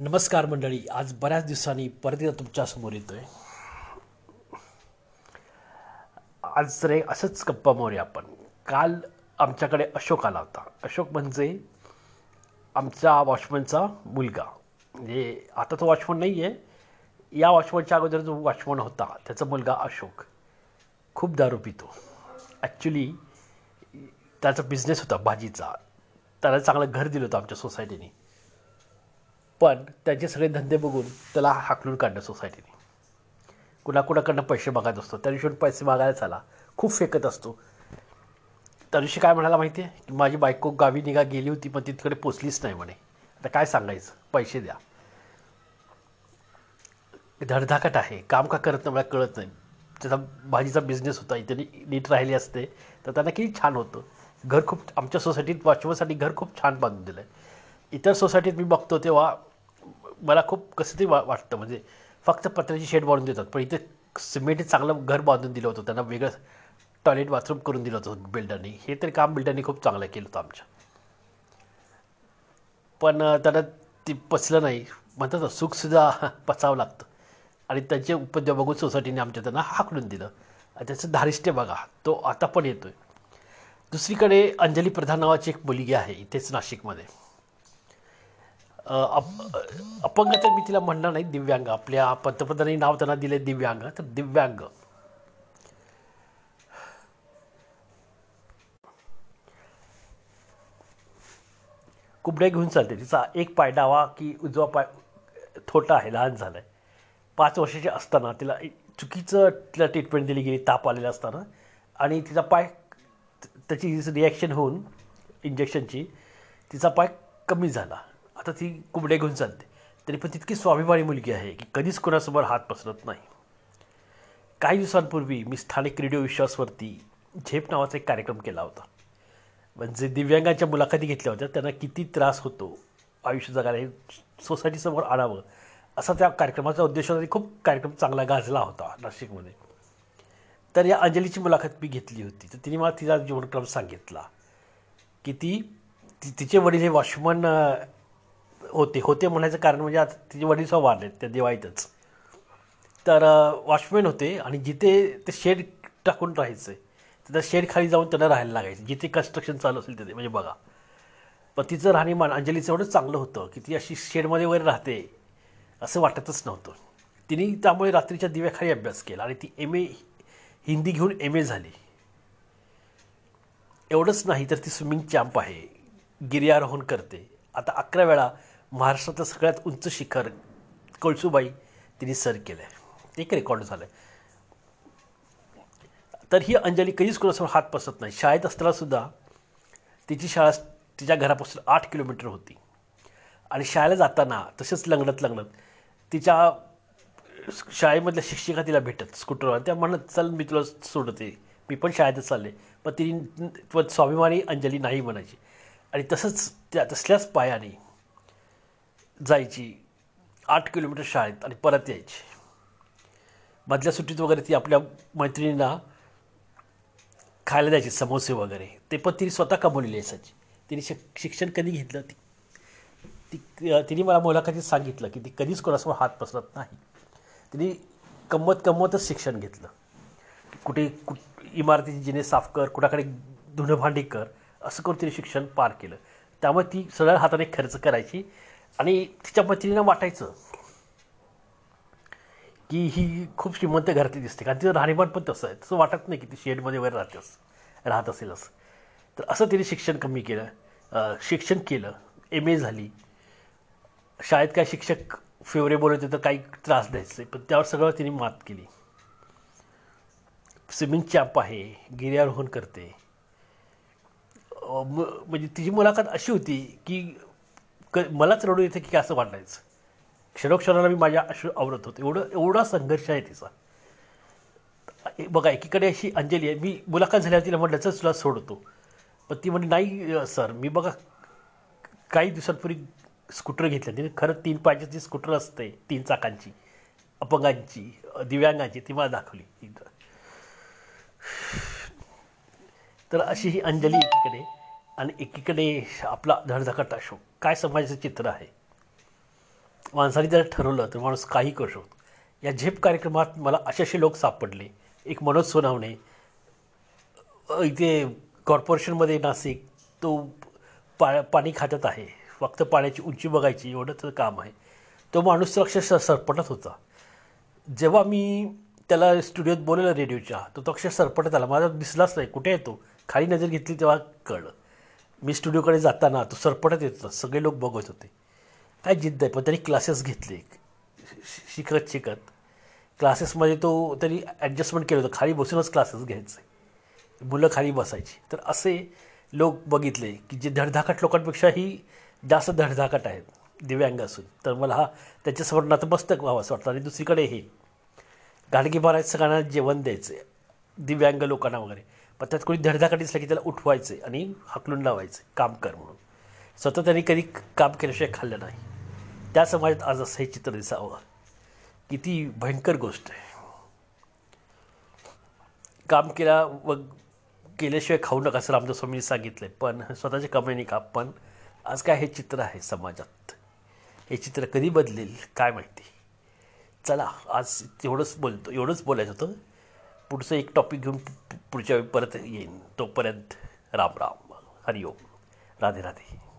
नमस्कार मंडळी आज बऱ्याच दिवसांनी परत एकदा तुमच्यासमोर येतोय. आज जर असंच गप्पा मारूया आपण. काल आमच्याकडे अशोक आला होता. अशोक म्हणजे आमच्या वॉचमनचा मुलगा. म्हणजे आता तो वॉचमन नाही आहे या वॉचमनच्या अगोदर जो वॉचमन होता त्याचा मुलगा अशोक. खूप दारू पितो. ॲक्च्युली त्याचा बिझनेस होता भाजीचा. त्याला चांगलं घर दिलं होतं आमच्या सोसायटीने पण त्याचे सगळे धंदे बघून त्याला हाकलून काढलं सोसायटीने कुणाकुणाकडनं पैसे मागत असतो त्या दिवशी पैसे मागायला चाला. खूप फेकत असतो. त्या दिवशी काय म्हणायला माहिती आहे की माझी बायको गावी निघा गेली होती पण ती तिकडे पोचलीच नाही म्हणे. आता काय सांगायचं? पैसे द्या. धडधाकट आहे. काम का करत नाही मला कळत नाही. त्याचा भाजीचा बिझनेस होता. इथे नीट राहिली असते. तर त्यांना किती छान होतं. घर खूप आमच्या सोसायटीत वॉचमनसाठी घर खूप छान बांधून दिलं आहे इतर सोसायटीत मी बघतो तेव्हा मला खूप कसं ते वा वाटतं. म्हणजे फक्त पत्र्याची शेड बांधून देतात. पण इथे सिमेंटने चांगलं घर बांधून दिलं होतं. त्यांना वेगळं टॉयलेट बाथरूम करून दिलं होतं बिल्डरनी हे तरी काम बिल्डरनी खूप चांगलं केलं होतं आमच्या. पण त्यांना ते पचलं नाही. म्हणतात ना सुखसुद्धा पचावं लागतं. आणि त्यांचे उपद्रव बघून सोसायटीने आमच्या त्यांना हाकडून दिलं. आणि त्याचं धारिष्ट्य बघा तो आता पण येतो आहे दुसरीकडे अंजली प्रधान नावाची एक मुलगी आहे इथेच नाशिकमध्ये. अप अपंग तर मी तिला म्हणणार नाही दिव्यांग. आपल्या पंतप्रधानांनी नाव त्यांना दिले दिव्यांग. तर दिव्यांग. कुबड्या घेऊन चालते. तिचा एक पाय डावा की उजवा पाय थोटा आहे लहान झाला आहे पाच वर्षाची असताना तिला चुकीचं तिला ट्रीटमेंट दिली गेली ताप आलेला असताना. आणि तिचा पाय त्याची रिॲक्शन होऊन इंजेक्शनची तिचा पाय कमी झाला. आता ती कुंबड्या घेऊन चालते तरी पण तितकी स्वाभिमानी मुलगी आहे की कधीच कोणासमोर हात पसरत नाही. काही दिवसांपूर्वी मी स्थानिक रेडिओ विश्वासवरती झेप नावाचा एक कार्यक्रम केला होता. म्हणजे दिव्यांगांच्या मुलाखती घेतल्या होत्या. त्यांना किती त्रास होतो आयुष्य जगायला हे सोसायटीसमोर आणावं असा त्या कार्यक्रमाचा उद्देश होता. खूप कार्यक्रम चांगला गाजला होता नाशिकमध्ये. तर या अंजलीची मुलाखत मी घेतली होती. तर तिने मला तिचा जीवनक्रम सांगितला की ती ति तिचे वडील हे वॉशमन होते होते म्हणायचं कारण म्हणजे आता तिचे वडील सह वारलेत त्या दिवाळीतच. तर वॉचमॅन होते आणि जिथे ते शेड टाकून राहायचं तर त्या शेड खाली जाऊन त्यांना राहायला लागायचं. जिथे कन्स्ट्रक्शन चालू असेल तिथे म्हणजे बघा. पण तिचं राहणीमान अंजलीचं एवढं चांगलं होतं की ती अशी शेडमध्ये वगैरे राहते असं वाटतच नव्हतं. तिने त्यामुळे रात्रीच्या दिव्याखाली अभ्यास केला आणि ती एम ए हिंदी घेऊन एम ए झाली. एवढंच नाही तर ती स्विमिंग चॅम्प आहे. गिर्यारोहण करते. आता अकरा वेळा महाराष्ट्रातलं सगळ्यात उंच शिखर कळसुबाई तिने सर केलं आहे एक रेकॉर्ड झालं आहे तर ही अंजली कधीच कोणासमोर हात पसरत नाही. शाळेत असतानासुद्धा तिची शाळा तिच्या घरापासून आठ किलोमीटर होती. आणि शाळेला जाताना तसेच लग्नत लग्नत तिच्या शाळेमधल्या शिक्षिका तिला भेटत स्कूटरवर त्या म्हणत चल मी तुला सोडते. मी पण शाळेतच चालले. पण तिने स्वाभिमानी अंजली नाही म्हणायची. आणि तसंच त्या तसल्याच पायाने जायची. आठ किलोमीटर शाळेत आणि परत यायची. मधल्या सुट्टीत वगैरे ती आपल्या मैत्रिणींना खायला द्यायची समोसे वगैरे. ते पण तिने स्वतः कमवलेली असायची तिने शिक शिक्षण कधी घेतलं? ती ती तिने मला मुलाखतीत सांगितलं की ती कधीच कोणासमोर हात पसरत नाही. तिने कमवत कमवतच शिक्षण घेतलं. कुठे कुठ इमारतीची जिने साफ कर कुणाकडे धुणं भांडी कर असं करून तिने शिक्षण पार केलं. त्यामुळे ती सरळ हाताने खर्च करायची. आणि तिच्या पतीने वाटायचं की ही खूप श्रीमंत घरातली दिसते. कारण तिचं राहणीमान पण तसं आहे. तसं वाटत नाही की ती शेडमध्ये वगैरे राहते राहत असेल असं तर असं तिने शिक्षण कमी केलं. शिक्षण केलं. एम ए झाली. शाळेत काय शिक्षक फेवरेबल होते तर काही त्रास द्यायचे. पण त्यावर सगळं तिने मात केली. स्विमिंग चॅम्प आहे. गिर्यारोहण करते. म्हणजे तिची मुलाखत अशी होती की क मलाच रडू येते की असं वाटायचं क्षणोक्षणाला मी माझ्या अश्रू आवरत होतो. एवढं एवढा संघर्ष आहे तिचा. बघा एकीकडे अशी अंजली आहे. मी मुलाखत झाल्यावर तिला म्हटलं चल तुला सोडतो. पण ती म्हणजे नाही सर मी बघा काही दिवसांपूर्वी स्कूटर घेतलं तिने खरं तीन पाहिजे ती स्कूटर असते तीन चाकांची अपंगांची दिव्यांगांची ती मला दाखवली. तर अशी ही अंजली एकीकडे. आणि एकीकडे आपला धडधकट अशोक काय समाजाचं चित्र आहे? माणसाने जर ठरवलं तर माणूस काही करू शकतो. या झेप कार्यक्रमात मला असे लोक सापडले. एक मनोज सोनावणे इथे कॉर्पोरेशनमध्ये नाशिक तो पा पाणी खात्यात आहे. फक्त पाण्याची उंची बघायची एवढंच काम आहे. तो माणूस तर अक्षरशः सरपटत होता. जेव्हा मी त्याला स्टुडिओत बोलवलं रेडिओच्या तो तो अक्षर सरपटत आला. माझा दिसलाच नाही. कुठे येतो खाली नजर घेतली तेव्हा कळलं. मी स्टुडिओकडे जाताना तो सरपटत येत होता. सगळे लोक बघत होते. काय जिद्द आहे पण त्यांनी क्लासेस घेतले. शि- शिकत. शिकत क्लासेसमध्ये तो त्यांनी ॲडजस्टमेंट केलं होतं. खाली बसूनच क्लासेस घ्यायचे. मुलं खाली बसायची. तर असे लोक बघितले की जे धडधाकट लोकांपेक्षाही जास्त धडधाकट आहेत दिव्यांग असून. तर मला हा त्याच्यासमोर नातमस्तक व्हावं असं वाटतं. आणि दुसरीकडे हे. गाडगे महाराज सगळ्यांना जेवण द्यायचं. दिव्यांग लोकांना वगैरे. पण त्यात कोणी धडधाकट दिसलं की त्याला उठवायचे आणि हाकलून लावायचे काम कर म्हणून. स्वतः त्यांनी कधी काम केल्याशिवाय खाल्लं नाही. त्या समाजात आज असं हे चित्र दिसावं. किती भयंकर गोष्ट आहे. काम केला व केल्याशिवाय खाऊ नका असं रामदास स्वामींनी सांगितलं पण स्वतःच्या कमाईने का? पण आज काय हे चित्र आहे समाजात? हे चित्र कधी बदलेल? काय माहिती? चला आज एवढंच बोलतो एवढंच बोलायचं होतं. पुढचं एक टॉपिक घेऊन पुढच्या वेळी परत येईन. तोपर्यंत राम राम. हरिओम. राधे राधे